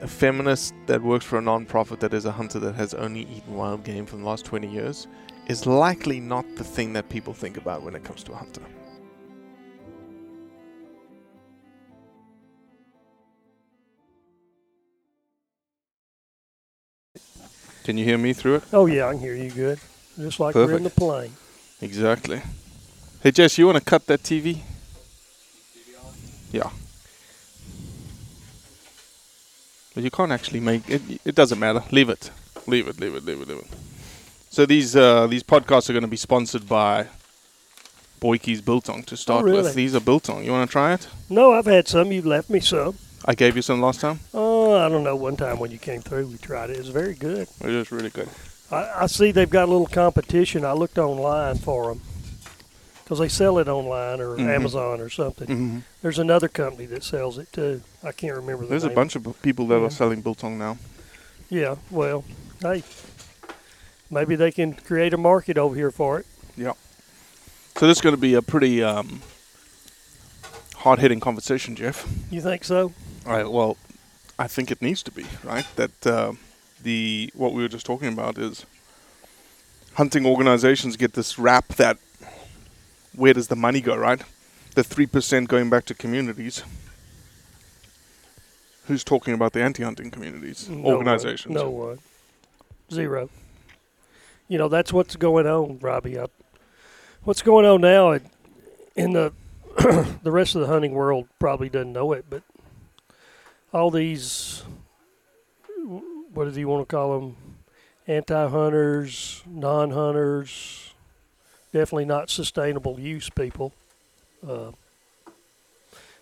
a feminist that works for a non-profit that is a hunter that has only eaten wild game for the last 20 years is likely not the thing that people think about when it comes to a hunter. Can you hear me through it? Oh yeah, I can hear you good. Just like we're in the plane. Exactly. Hey Jess, you want to cut that TV? Yeah. But you can't actually make it. It doesn't matter. Leave it. Leave it. Leave it. Leave it. Leave it. So these uh, these podcasts are going to be sponsored by Boykey's Biltong to start really? with. These are Biltong. You want to try it? No, I've had some. You've left me some. I gave you some last time. Oh, I don't know. One time when you came through, we tried it. It was very good. It is really good. I, I see they've got a little competition. I looked online for them because they sell it online or Mhm. Amazon or something. Mhm. There's another company that sells it too. I can't remember the There's a bunch of people that Yeah. are selling Biltong now. Yeah, well, hey, maybe they can create a market over here for it. Yeah. So this is going to be a pretty um, hard-hitting conversation, Jeff. You think so? All right. Well, I think it needs to be right. That uh, the what we were just talking about is hunting organizations get this rap that where does the money go? Right. The three percent going back to communities. Who's talking about the anti-hunting communities? No one. organizations. No one. Zero. You know that's what's going on, Robbie. I, what's going on now in- in the the rest of the hunting world probably doesn't know it, but all these what do you want to call them? Anti-hunters, non-hunters, definitely not sustainable use people. Uh,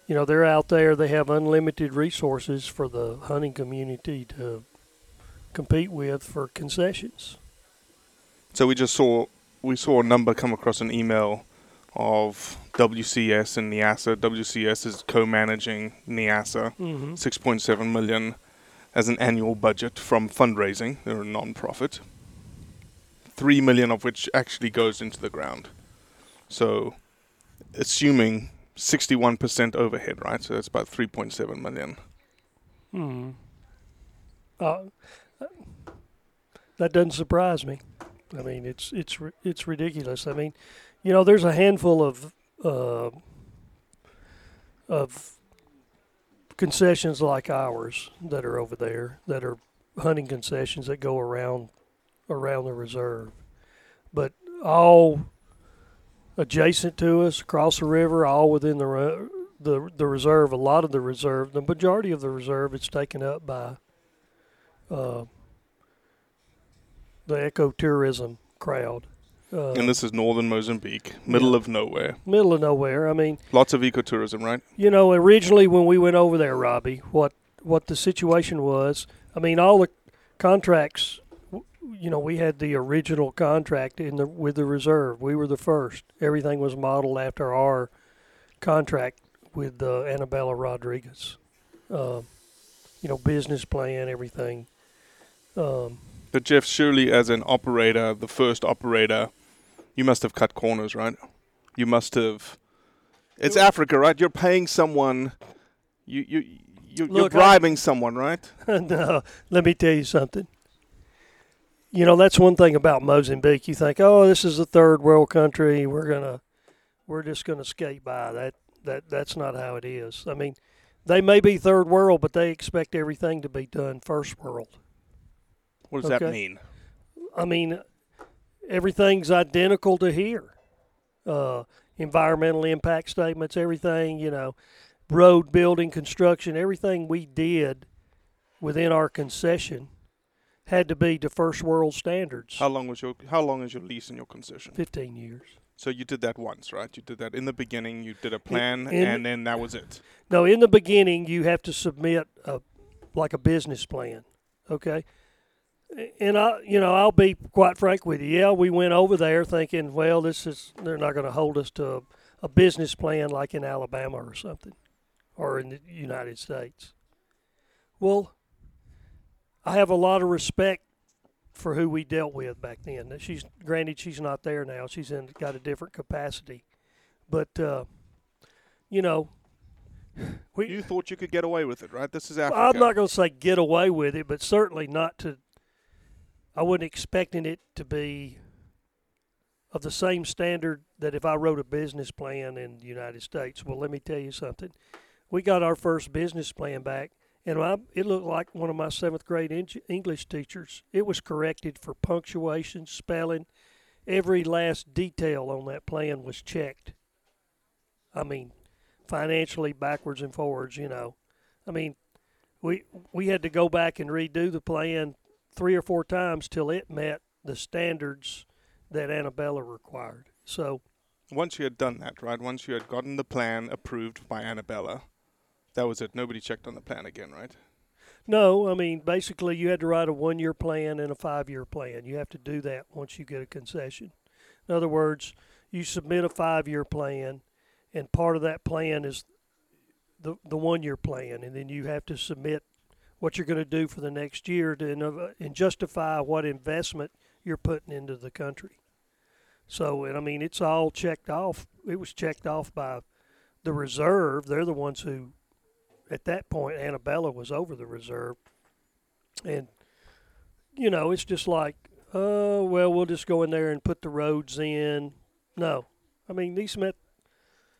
you know they're out there. They have unlimited resources for the hunting community to compete with for concessions. So we just saw we saw a number come across an email of WCS and Niassa. WCS is co-managing Niassa, Mhm. 6.7 million as an annual budget from fundraising. They're a non-profit. Three million of which actually goes into the ground. So, assuming 61% overhead, right? So that's about 3.7 million. Hmm. Uh, that doesn't surprise me. I mean, it's it's it's ridiculous. I mean, you know, there's a handful of uh, of concessions like ours that are over there that are hunting concessions that go around around the reserve, but all adjacent to us, across the river, all within the the the reserve. A lot of the reserve, the majority of the reserve, it's taken up by uh, the ecotourism crowd. Uh, and this is northern Mozambique, middle of nowhere. middle of nowhere. I mean, Lots of ecotourism, right? you know, originally when we went over there, Robbie, what what the situation was. I mean, all the contracts. You know, we had the original contract in the with the reserve. We were the first. Everything was modeled after our contract with uh, Anabela Rodrigues. Um, you know, business plan, everything. Um, But Jeff, surely as an operator, the first operator, you must have cut corners, right? You must have. It's Africa, right? You're paying someone. You you you you're Look, I- bribing someone, right? no, let me tell you something. You know, that's one thing about Mozambique. You think, oh, this is a third world country. We're gonna, we're just gonna skate by. That that that's not how it is. I mean, they may be third world, but they expect everything to be done first world. What does that mean? I mean, everything's identical to here. Uh, environmental impact statements, everything, you know, road building, construction, everything we did within our concession had to be to first world standards. How long was your How long is your lease and your concession? 15 years. So you did that once, right? You did that in the beginning. You did a plan, in- and then that was it. No, in the beginning, you have to submit a like a business plan. Okay. And I, you know, I'll be quite frank with you. Yeah, we went over there thinking, well, this is they're not going to hold us to a, a business plan like in Alabama or something, or in the United States. Well, I have a lot of respect for who we dealt with back then. She's granted she's not there now. She's in got a different capacity, but uh, you know, we, You thought you could get away with it, right? This is Africa. I'm not going to say get away with it, but certainly not to. I wasn't expecting it to be of the same standard that if I wrote a business plan in the United States. Well, let me tell you something. We got our first business plan back, and I, it looked like one of my seventh grade Eng- English teachers. It was corrected for punctuation, spelling, every last detail on that plan was checked. I mean, financially backwards and forwards, you know. I mean, we we had to go back and redo the plan three or four times till it met the standards that Anabela required. So Once you had done that, right? Once you had gotten the plan approved by Anabela, that was it. Nobody checked on the plan again, right? no, I mean basically you had to write a one year plan and a five year plan. You have to do that once you get a concession. In other words, you submit a five year plan and part of that plan is the the one year plan and then you have to submit what you're going to do for the next year to and, and justify what investment you're putting into the country. So, and I mean, it's all checked off. It was checked off by the reserve. They're the ones who, at that point, Anabela was over the reserve. And, you know, it's just like, oh, well, we'll just go in there and put the roads in. No. I mean, these met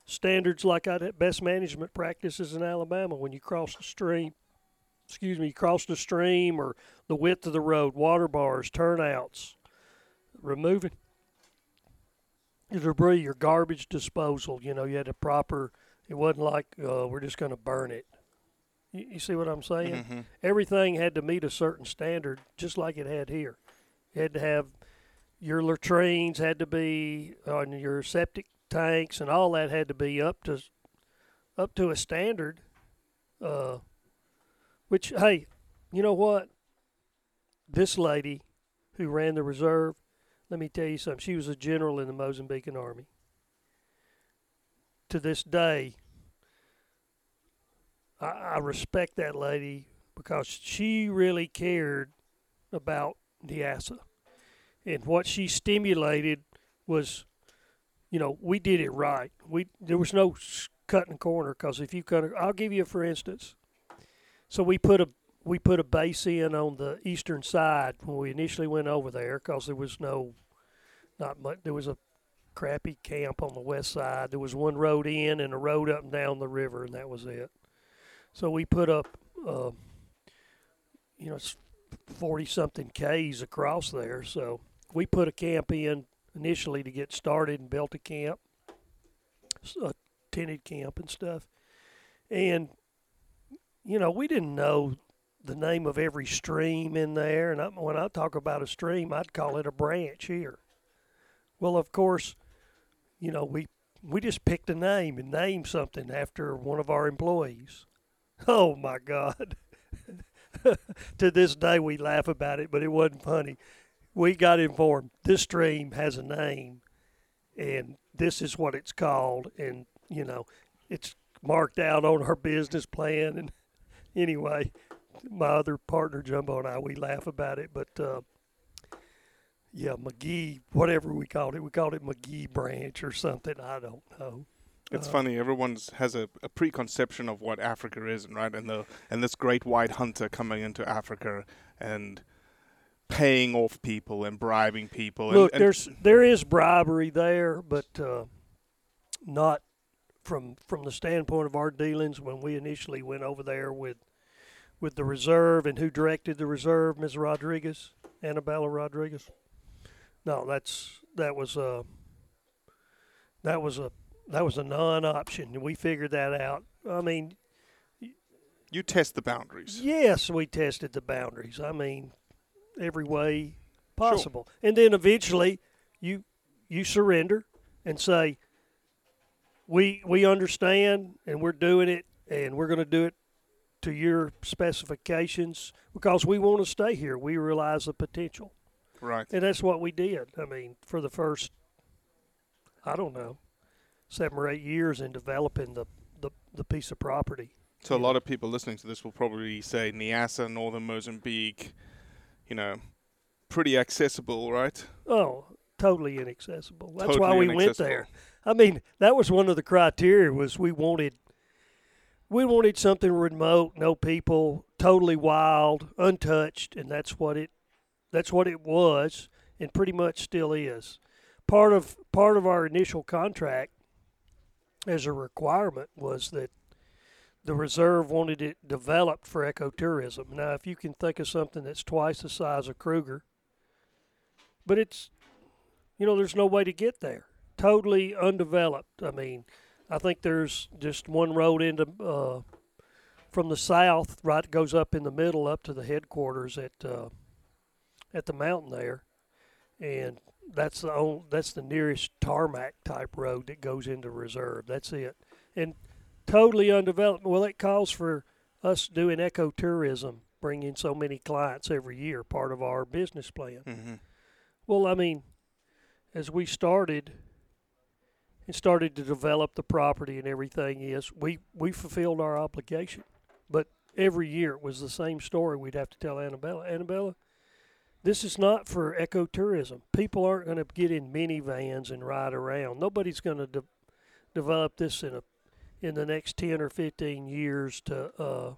standards like I best management practices in Alabama when you cross the stream excuse me, cross the stream or the width of the road, water bars, turnouts, removing your debris, your garbage disposal. You know, you had a proper. It wasn't like uh, we're just going to burn it. You, you see what I'm saying? Mhm. Everything had to meet a certain standard, just like it had here. You had to have your latrines had to be on your septic tanks, and all that had to be up to up to a standard. Uh, which, hey, you know what? This lady who ran the reserve, let me tell you something. She was a general in the Mozambican army. To this day, I, I respect that lady because she really cared about the ASA. And what she stimulated was, you know, we did it right. We There was no cutting corner because if you cut, I'll give you for instance. So we put a we put a base in on the eastern side when we initially went over there because there was no not much. There was a crappy camp on the west side. There was one road in and a road up and down the river, and that was it. So we put up, uh, you know, forty something k's across there. So we put a camp in initially to get started and built a camp, a tented camp and stuff. And you know, we didn't know the name of every stream in there. And I, when I talk about a stream, I'd call it a branch here. Well, of course, you know, we we just picked a name and named something after one of our employees. Oh my God. to this day, we laugh about it, but it wasn't funny. We got informed this stream has a name, and this is what it's called, and you know, it's marked out on our business plan. And anyway, my other partner Jumbo and I, we laugh about it, but uh, yeah, McGee, whatever we called it, we called it McGee Branch or something. I don't know. It's Uh, funny. Everyone has a, a preconception of what Africa is, right? And the and this great white hunter coming into Africa and paying off people and bribing people. Look, and, and there's there is bribery there, but uh, not from from the standpoint of our dealings when we initially went over there with with the reserve and who directed the reserve, Ms. Rodrigues, Anabela Rodrigues. No, that's that was a that was a that was a non-option, and we figured that out. I mean, you test the boundaries. Yes, we tested the boundaries. I mean, every way possible, and then eventually, you you surrender and say, "We we understand, and we're doing it, and we're going to do it to your specifications because we want to stay here. We realize the potential." Right. And that's what we did. I mean, for the first, I don't know, seven or eight years in developing the the, the piece of property. So a lot of people listening to this will probably say Niassa, northern Mozambique, you know, pretty accessible, right? Oh, totally inaccessible. That's why we went there. I mean, that was one of the criteria was we wanted we wanted something remote, no people, totally wild, untouched, and that's what it that's what it was and pretty much still is. Part of part of our initial contract as a requirement was that the reserve wanted it developed for ecotourism. Now, if you can think of something that's twice the size of Kruger, but it's you know, there's no way to get there. Totally undeveloped. I mean, I think there's just one road into uh, from the south, right, goes up in the middle up to the headquarters at uh, at the mountain there, and that's the only, that's the nearest tarmac type road that goes into reserve. That's it, and totally undeveloped. Well, it calls for us doing ecotourism, bringing so many clients every year, part of our business plan. Mm-hmm. Well, I mean, as we started and started to develop the property and everything is we we fulfilled our obligation. But every year it was the same story we'd have to tell Anabela. Anabela, this is not for ecotourism. People aren't going to get in minivans and ride around. Nobody's going to de- develop this in a in the next 10 or 15 years to uh,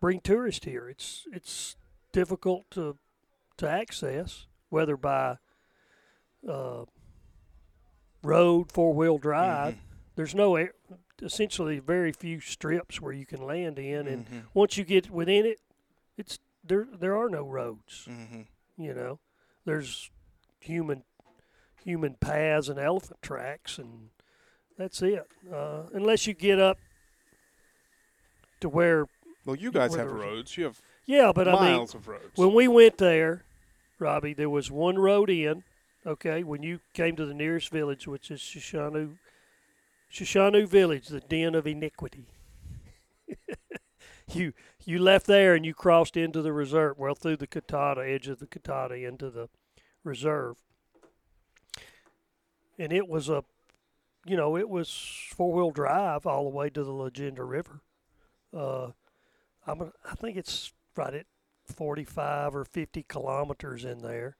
bring tourists here. It's it's difficult to to access whether by uh, road, four wheel drive. There's no air, essentially very few strips where you can land in, and Mhm. once you get within it, it's there. There are no roads. Mm-hmm. You know, there's human human paths and elephant tracks, and that's it. Uh, unless you get up to where Well, you guys have roads. You have yeah, but I mean, of roads. when we went there, Robbie, there was one road in. Okay, when you came to the nearest village, which is Shoshanu, Shoshanu Village, the den of iniquity. you you left there and you crossed into the reserve, well through the Katata edge of the Katata into the reserve, and it was a, you know, it was four wheel drive all the way to the Lugenda River. Uh, I'm I think it's right at 45 or 50 kilometers in there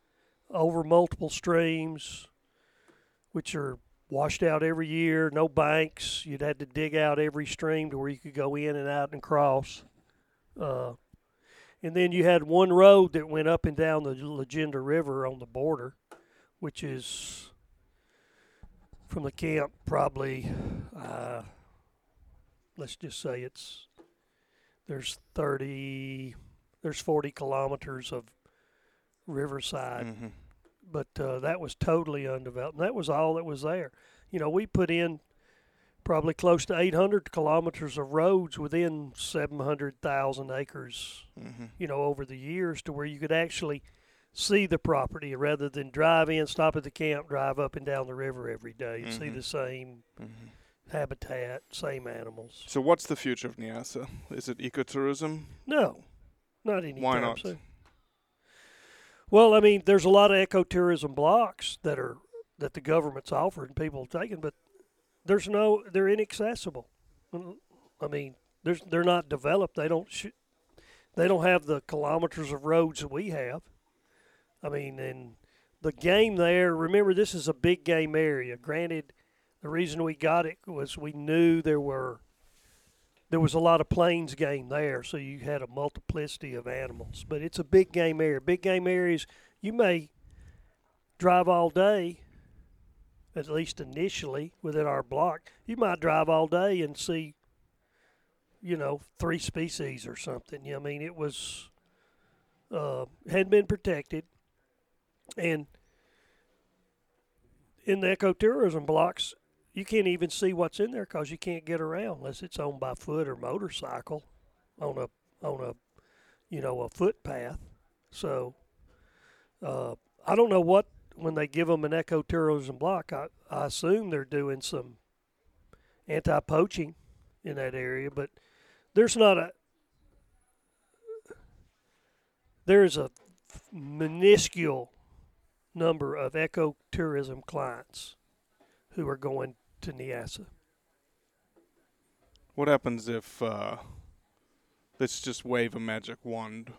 over multiple streams, which are washed out every year, no banks. You'd had to dig out every stream to where you could go in and out and cross. Uh, and then you had one road that went up and down the Lugenda River on the border, which is from the camp probably, uh, let's just say it's there's 30, there's 40 kilometers of riverside, Mm-hmm. But uh, that was totally undeveloped. And that was all that was there. You know, we put in probably close to 800 kilometers of roads within 700,000 acres, Mm-hmm. you know, over the years to where you could actually see the property rather than drive in, stop at the camp, drive up and down the river every day and see Mhm. the same Mm-hmm. habitat, same animals. So what's the future of Niassa? Is it ecotourism? No, not anytime Why not? soon. Well, I mean, there's a lot of ecotourism blocks that are that the government's offered and people have taken, but there's no, they're inaccessible. Mm, I mean, there's they're not developed. They don't sh- they don't have the kilometers of roads that we have. I mean, and the game there. Remember, this is a big game area. Granted, the reason we got it was we knew there were there was a lot of plains game there, so you had a multiplicity of animals. But it's a big game area. Big game areas, you may drive all day, at least initially within our block. You might drive all day and see, you know, three species or something. I mean, it was uh, hadn't been protected, and in the ecotourism blocks, you can't even see what's in there because you can't get around unless it's owned by foot or motorcycle on a on a you know a footpath. So uh, I don't know what when they give them an ecotourism block. I, I assume they're doing some anti-poaching in that area, but there's not a there is a minuscule number of ecotourism clients who are going to Niassa. What happens if uh, let's just wave a magic wand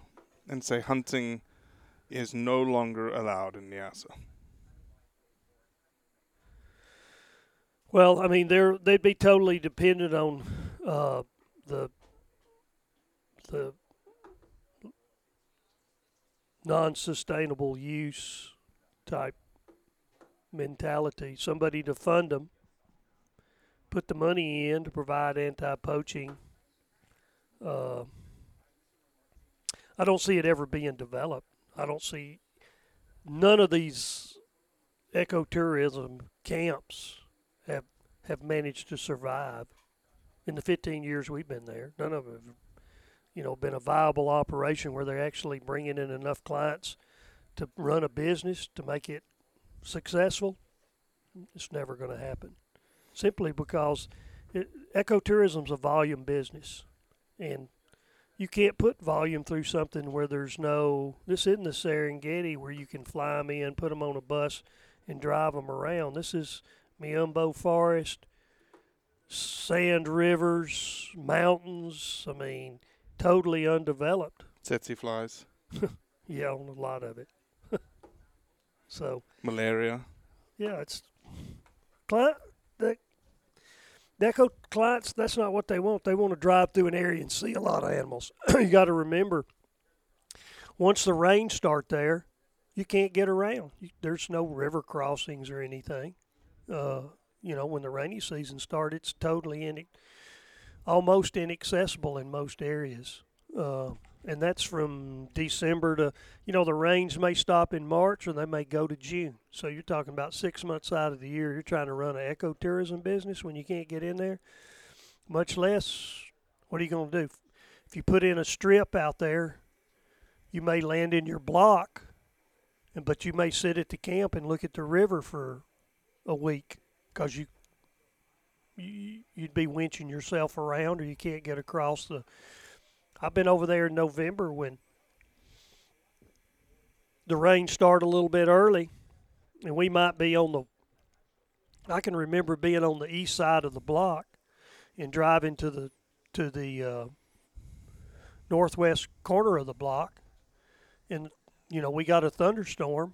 and say hunting is no longer allowed in Niassa? Well, I mean, they're they'd be totally dependent on uh, the the non-sustainable use type mentality. Somebody to fund them, put the money in to provide anti-poaching. Uh, I don't see it ever being developed. I don't see none of these ecotourism camps have have managed to survive in the 15 years we've been there. None of them have, you know, been a viable operation where they're actually bringing in enough clients to run a business to make it successful. It's never going to happen, simply because it, ecotourism's a volume business, and you can't put volume through something where there's no. This isn't the Serengeti where you can fly them in, put them on a bus, and drive them around. This is Miombo Forest, sand rivers, mountains. I mean, totally undeveloped. Tsetse flies, Yeah, on a lot of it. so malaria. yeah, it's client the the eco clients. That's not what they want. They want to drive through an area and see a lot of animals. you got to remember, once the rains start there, you can't get around. You, there's no river crossings or anything. Uh, you know, when the rainy season starts, it's totally in it, almost inaccessible in most areas. Uh, and that's from December to, you know, the rains may stop in March or they may go to June. So you're talking about six months out of the year. You're trying to run an ecotourism business when you can't get in there. Much less, what are you going to do? If you put in a strip out there, you may land in your block, and but you may sit at the camp and look at the river for a week because you, you you'd be winching yourself around or you can't get across the I've been over there in November when the rain started a little bit early, and we might be on the. I can remember being on the east side of the block and driving to the to the uh, northwest corner of the block, and you know we got a thunderstorm.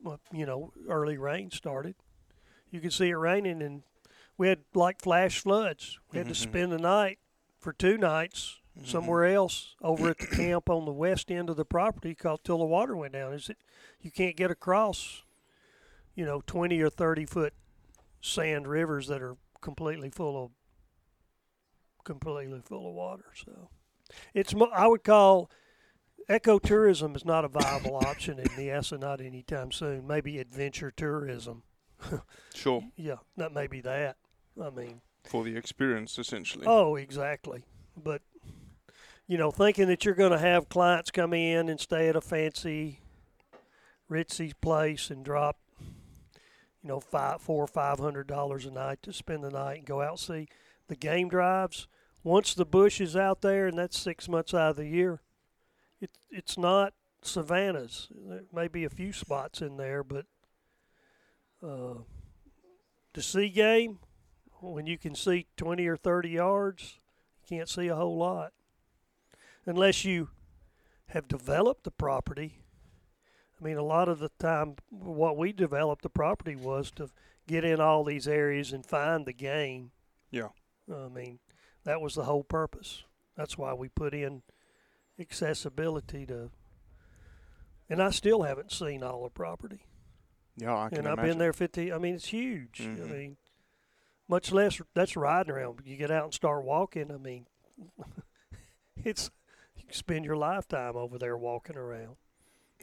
Well, You know, early rain started. You could see it raining, and we had like flash floods. We had to spend the night for two nights Mm-hmm. somewhere else over at the camp on the west end of the property called till the water went down. Is it you can't get across you know, 20 or 30 foot sand rivers that are completely full of completely full of water. So it's I would call ecotourism is not a viable option in Niassa not anytime soon. Maybe adventure tourism. Sure. Yeah, that may be that. I mean, For the experience, essentially. Oh, exactly. But you know, thinking that you're going to have clients come in and stay at a fancy ritzy place and drop, you know, five, four or five hundred dollars a night to spend the night and go out and see the game drives. Once the bush is out there, and that's six months out of the year, it it's not savannas. There may be a few spots in there, but uh, the sea game, when you can see 20 or 30 yards, you can't see a whole lot. Unless you have developed the property. I mean, a lot of the time, what we developed the property was to get in all these areas and find the game. Yeah. I mean, that was the whole purpose. That's why we put in accessibility to. And I still haven't seen all the property. Yeah, I can and I've imagine. been there 50. I mean, it's huge. I Mhm. mean, much less that's riding around. You get out and start walking. I mean, it's spend your lifetime over there walking around.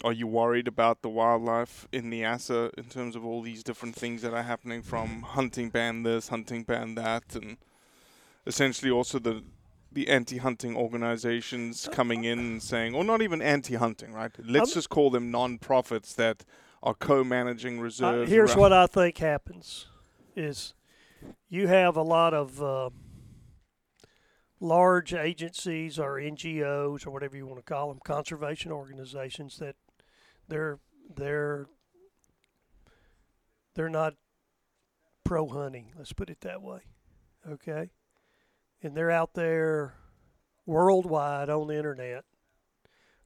Are you worried about the wildlife in the Niassa in terms of all these different things that are happening from hunting ban this, hunting ban that, and essentially also the the anti-hunting organizations coming in and saying, or not even anti-hunting, right? Let's I'm- just call them non-profits that are co-managing Uh, reserves. here's around- what I think happens: is you have a lot of uh, large agencies or NGOs or whatever you want to call them, conservation organizations that they're they're they're not pro hunting. Let's put it that way. Okay, and they're out there worldwide on the internet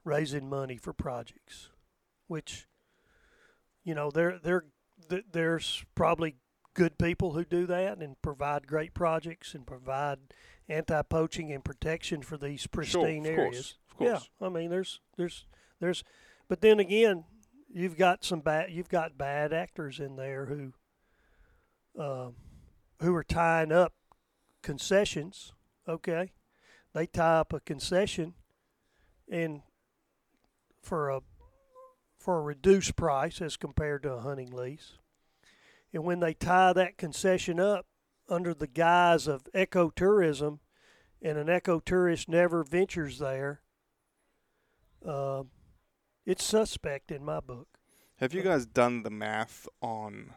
raising money for projects, which you know there there th- there's probably good people who do that and provide great projects and provide anti-poaching and protection for these pristine of areas. course, of course. Yeah, I mean there's there's there's but then again, you've got some bad you've got bad actors in there who um, who are tying up concessions, okay? They tie up a concession and for a for a reduced price as compared to a hunting lease. And when they tie that concession up under the guise of ecotourism, and an ecotourist never ventures there, uh, it's suspect in my book. Have you guys done the math on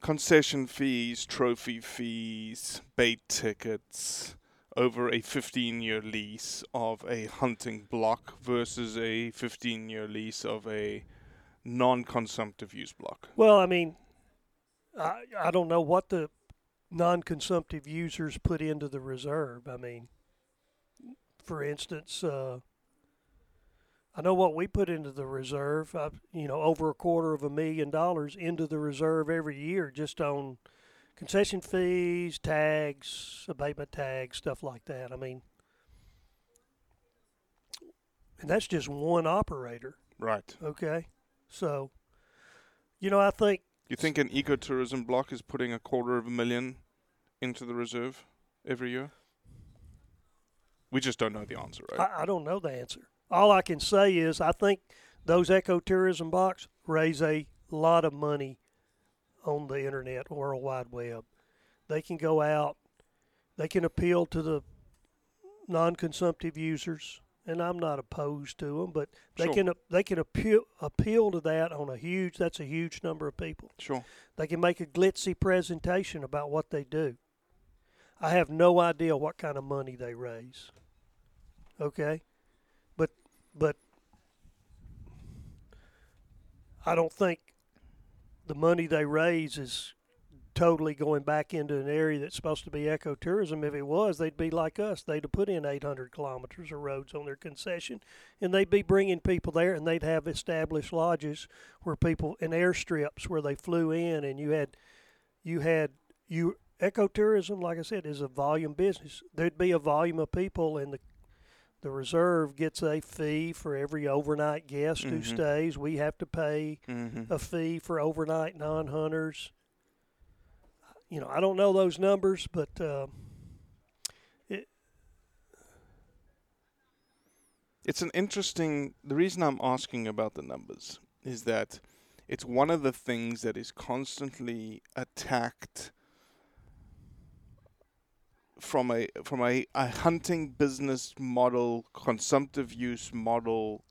concession fees, trophy fees, bait tickets over a 15 year lease of a hunting block versus a 15 year lease of a non consumptive use block? Well, I mean, I I don't know what the non-consumptive users put into the reserve. I mean, for instance, uh, I know what we put into the reserve. I, you know, over a quarter of a million dollars into the reserve every year, just on concession fees, tags, abatement tags, stuff like that. I mean, and that's just one operator. Right. Okay, so you know, I think You think an ecotourism block is putting a quarter of a million into the reserve every year? We just don't know the answer, right? I, I don't know the answer. All I can say is I think those ecotourism blocks raise a lot of money on the internet, World Wide Web. They can go out, they can appeal to the non-consumptive users, and I'm not opposed to them, but they Sure. can they can appeal appeal to that on a huge that's a huge number of people. Sure. They can make a glitzy presentation about what they do. I have no idea what kind of money they raise. Okay? But but I don't think the money they raise is totally going back into an area that's supposed to be ecotourism. If it was, they'd be like us. They'd have put in 800 kilometers of roads on their concession, and they'd be bringing people there, and they'd have established lodges where people and airstrips where they flew in, and you had you had you ecotourism. Like I said, is a volume business. There'd be a volume of people, and the the reserve gets a fee for every overnight guest who Mhm. stays. We have to pay Mhm. a fee for overnight non-hunters. You know, I don't know those numbers, but uh, it, It's an interesting. The reason I'm asking about the numbers is that it's one of the things that is constantly attacked from a from a, a hunting business model, consumptive use model,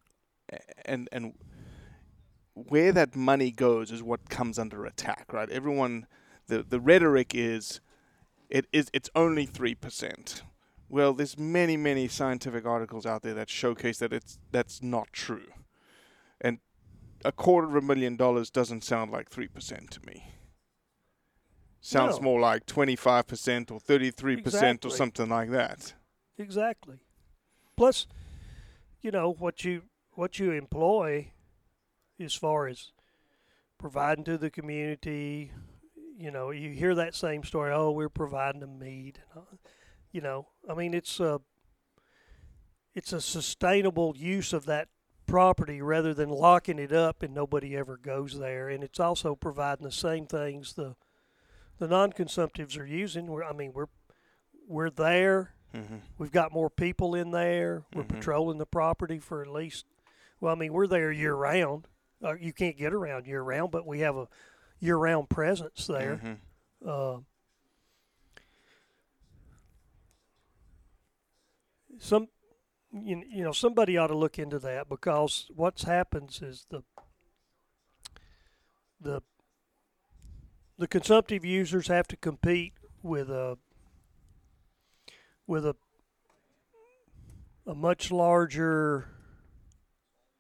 and and where that money goes is what comes under attack, right? Everyone, the the rhetoric is, it is it's only three percent. Well, there's many, many scientific articles out there that showcase that it's that's not true, and a quarter of a million dollars doesn't sound like three percent to me. Sounds No. more like twenty-five percent or thirty-three percent or something like that. exactly. Plus, you know what you what you employ, as far as providing to the community. You know, you hear that same story. Oh, we're providing them meat. You know, I mean, it's a it's a sustainable use of that property rather than locking it up and nobody ever goes there. And it's also providing the same things the the non-consumptives are using. We're, I mean, we're we're there. Mm-hmm. We've got more people in there. We're Mhm. patrolling the property for at least. Well, I mean, we're there year round. Uh, you can't get around year round, but we have a year round presence there. Mhm. Uh, some, you, you know, somebody ought to look into that because what's happens is the the the consumptive users have to compete with a with a a much larger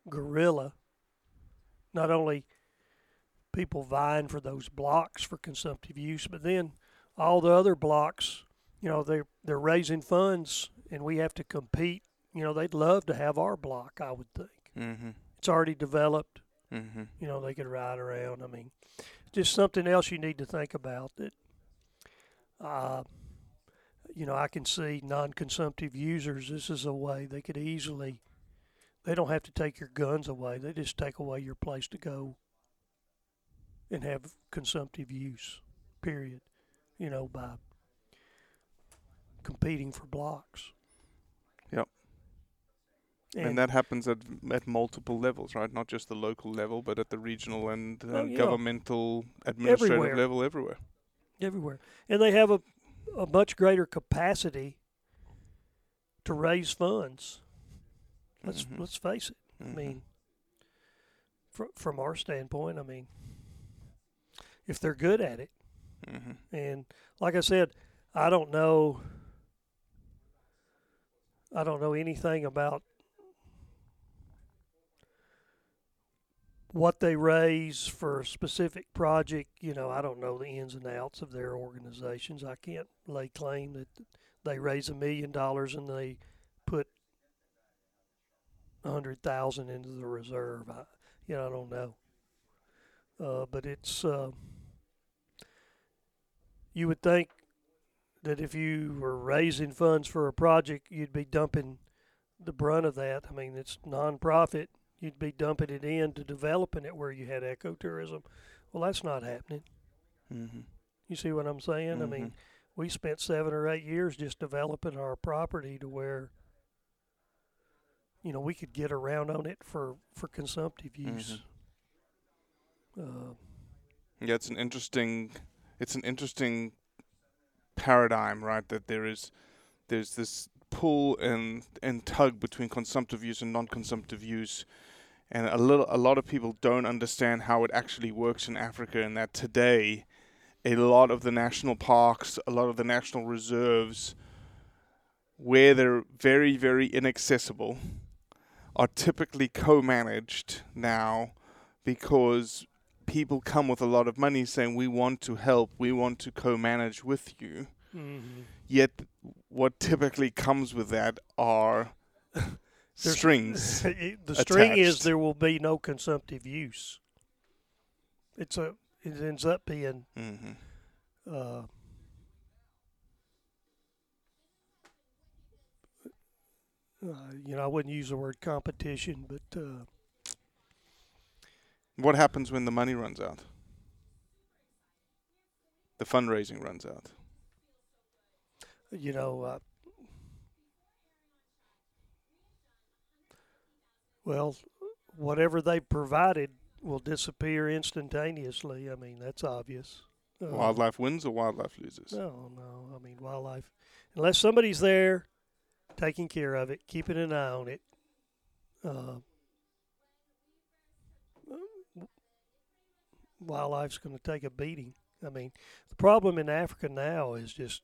gorilla. Not only people vying for those blocks for consumptive use, but then all the other blocks, you know, they're they're raising funds, and we have to compete. You know, they'd love to have our block. I would think Mm-hmm. it's already developed. Mm-hmm. You know, they could ride around. I mean, just something else you need to think about that. Uh, you know, I can see non-consumptive users. This is a way they could easily. They don't have to take your guns away. They just take away your place to go and have consumptive use. Period. You know, by competing for blocks. Yep. And, that happens at at multiple levels, right? Not just the local level, but at the regional and, Oh, and yeah. governmental, administrative Everywhere. level, everywhere. everywhere, and they have a a much greater capacity to raise funds. Let's Mhm. let's face it. I Mhm. mean, fr- from our standpoint, I mean, if they're good at it, Mhm. and like I said, I don't know. I don't know anything about what they raise for a specific project. You know, I don't know the ins and outs of their organizations. I can't lay claim that they raise a million dollars and they put a hundred thousand into the reserve. I, you know, I don't know. Uh, but it's uh, you would think that if you were raising funds for a project, you'd be dumping the brunt of that. I mean, it's nonprofit. You'd be dumping it in to developing it where you had ecotourism. Well, that's not happening. Mm-hmm. You see what I'm saying? I mean, we spent seven or eight years just developing our property to where you know we could get around on it for for consumptive use. Uh, Yeah, it's an interesting, it's an interesting paradigm, right? That there is, there's this pull and and tug between consumptive use and non-consumptive use, and a little, a lot of people don't understand how it actually works in Africa, and that today, a lot of the national parks, a lot of the national reserves, where they're very, very inaccessible, are typically co-managed now because people come with a lot of money saying we want to help, we want to co-manage with you. Mhm. Yet, what typically comes with that are strings. the string is there will be no consumptive use. It's a it ends up being Mhm. uh, uh, you know, I wouldn't use the word competition, but uh, What happens when the money runs out? The fundraising runs out. you know, uh, well, whatever they provided will disappear instantaneously. I mean, that's obvious. Uh, Wildlife wins or wildlife loses? No, no. I mean, wildlife, unless somebody's there taking care of it, keeping an eye on it. Uh, wildlife's going to take a beating. I mean, the problem in Africa now is just,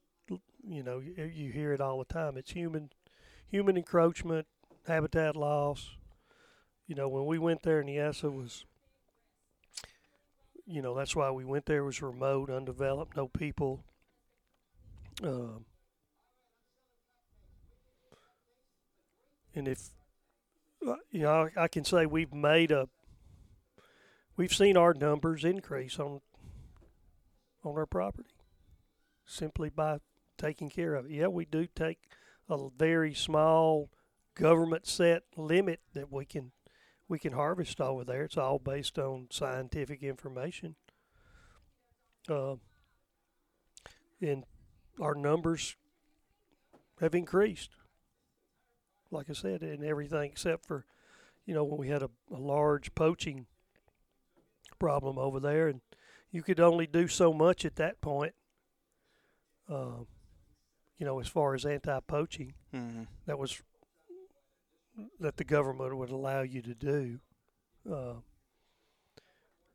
you know, you, hear it all the time. It's human, human encroachment, habitat loss. You know, when we went there, Niassa was, you know, that's why we went there. It was remote, undeveloped, no people. Um, and if uh, you know, I, I can say we've made a, we've seen our numbers increase on on our property simply by taking care of it. Yeah, we do take a very small government set limit that we can we can harvest over there. It's all based on scientific information. Uh, and our numbers have increased. Like I said, in everything except for, you know, when we had a, a large poaching problem over there, and you could only do so much at that point. Uh, you know, as far as anti-poaching, Mhm. that was that the government would allow you to do. Uh,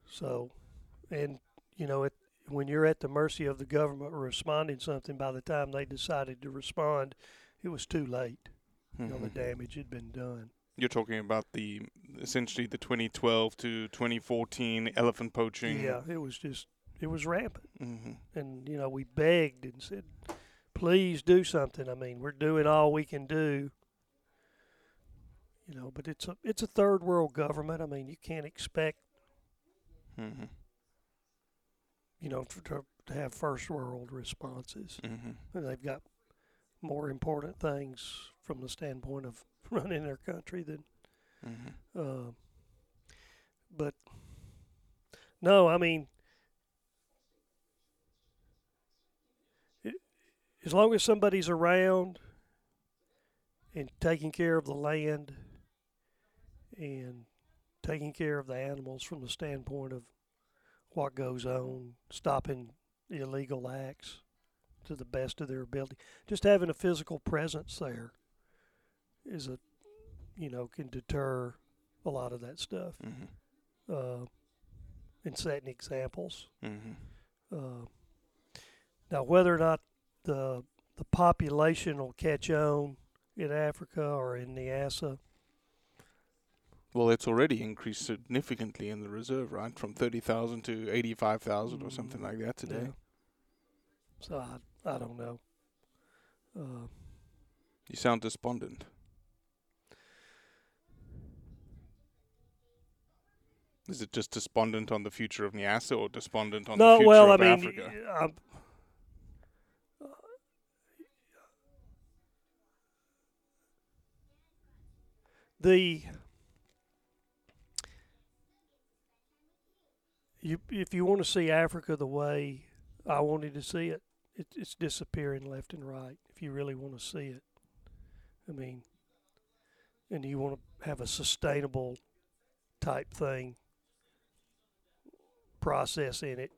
so, and you know, it, when you're at the mercy of the government responding something, by the time they decided to respond, it was too late. You know, the Mhm. damage had been done. You're talking about the essentially the 2012 to 2014 elephant poaching. Yeah, it was just it was rampant, hmm and you know we begged and said, "Please do something." I mean, we're doing all we can do. You know, but it's a it's a third world government. I mean, you can't expect hmm you know to, to, have first world responses. hmm And they've got more important things from the standpoint of running their country than hmm Uh, but no, I mean, it, as long as somebody's around and taking care of the land and taking care of the animals from the standpoint of what goes on, stopping illegal acts to the best of their ability, just having a physical presence there is a you know, can deter a lot of that stuff. hmm Uh, and setting examples. hmm Uh, now, whether or not the the population will catch on in Africa or in Niassa, Well, it's already increased significantly in the reserve, right? From 30,000 to 85,000 or something like that today. yeah. So I I don't know. Uh, You sound despondent. Is it just despondent on the future of Niassa or despondent on the future well, I of mean, Africa? I'm, uh, the you if you want to see Africa the way I wanted to see it, it it's disappearing left and right. If you really want to see it, I mean, and you want to have a sustainable type thing process in it,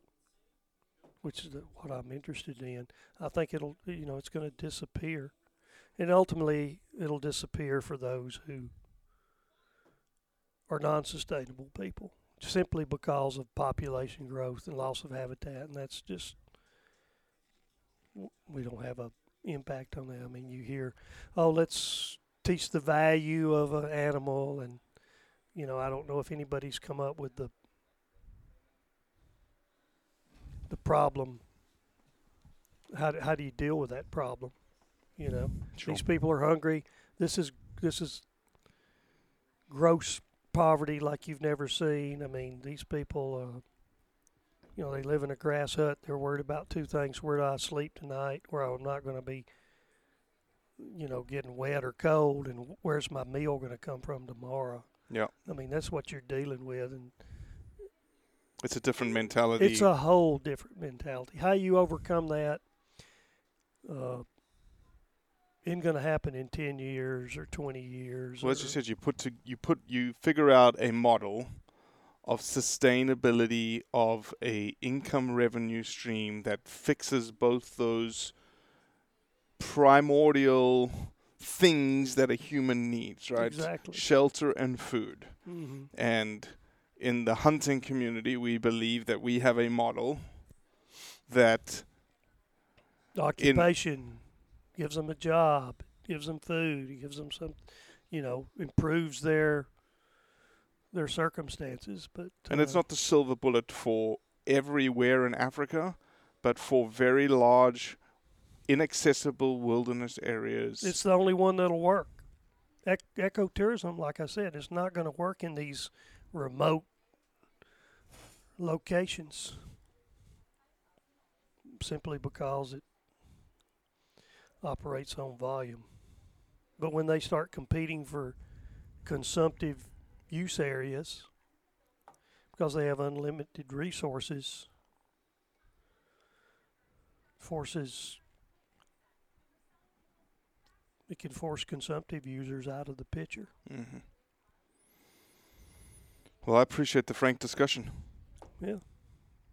which is what I'm interested in. I think it'll you know it's going to disappear, and ultimately it'll disappear for those who are non-sustainable people simply because of population growth and loss of habitat, and that's just we don't have a impact on that. I mean, you hear, oh, let's teach the value of an animal, and you know, I don't know if anybody's come up with the the problem. How do, how do you deal with that problem? You know, Sure. these people are hungry. This is this is gross poverty like you've never seen. I mean, these people, uh, you know, they live in a grass hut. They're worried about two things: where do I sleep tonight? Where I'm not going to be you know, getting wet or cold, and where's my meal going to come from tomorrow? Yeah. I mean, that's what you're dealing with, and It's a different mentality. it's a whole different mentality. How you overcome that uh, isn't going to happen in ten years or twenty years. Well, as you said, you put to, you put you figure out a model of sustainability of a income revenue stream that fixes both those primordial things that a human needs, right? Exactly. Shelter and food. Mhm. And in the hunting community, we believe that we have a model that occupation gives them a job, gives them food, gives them some, you know, improves their their circumstances. But And it's uh, not the silver bullet for everywhere in Africa, but for very large, inaccessible wilderness areas. It's the only one that'll work. Ec- ecotourism, like I said, is not going to work in these remote locations simply because it operates on volume. But when they start competing for consumptive use areas, because they have unlimited resources, forces it can force consumptive users out of the picture. hmm Well, I appreciate the frank discussion. Yeah,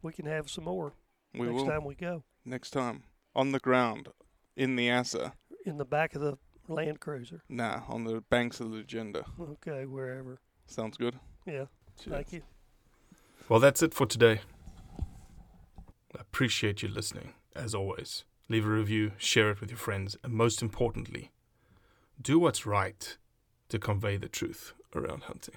we can have some more We next will time we go next time on the ground in Niassa. in the back of the Land Cruiser. Nah, on the banks of the Lugenda. Okay, wherever. Sounds good. Yeah, thank you. Well, that's it for today. I appreciate you listening, as always. Leave a review, share it with your friends, and most importantly, do what's right to convey the truth around hunting.